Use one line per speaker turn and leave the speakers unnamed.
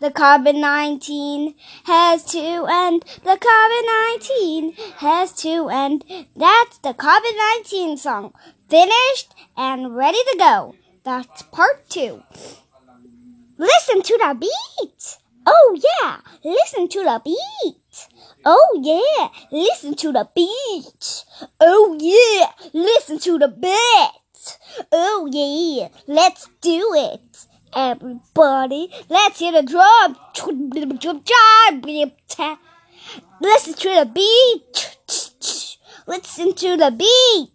The COVID 19 has to end. The COVID 19 has to end. That's the COVID 19 song. Finished and ready to go. That's part two. Listen to the beat. Oh, yeah. Listen to the beat. Oh, yeah. Listen to the beat. Oh, yeah. Listen to the beat. Oh, yeah. Let's do it. Everybody, let's hear the drum. Listen to the beat. Listen to the beat.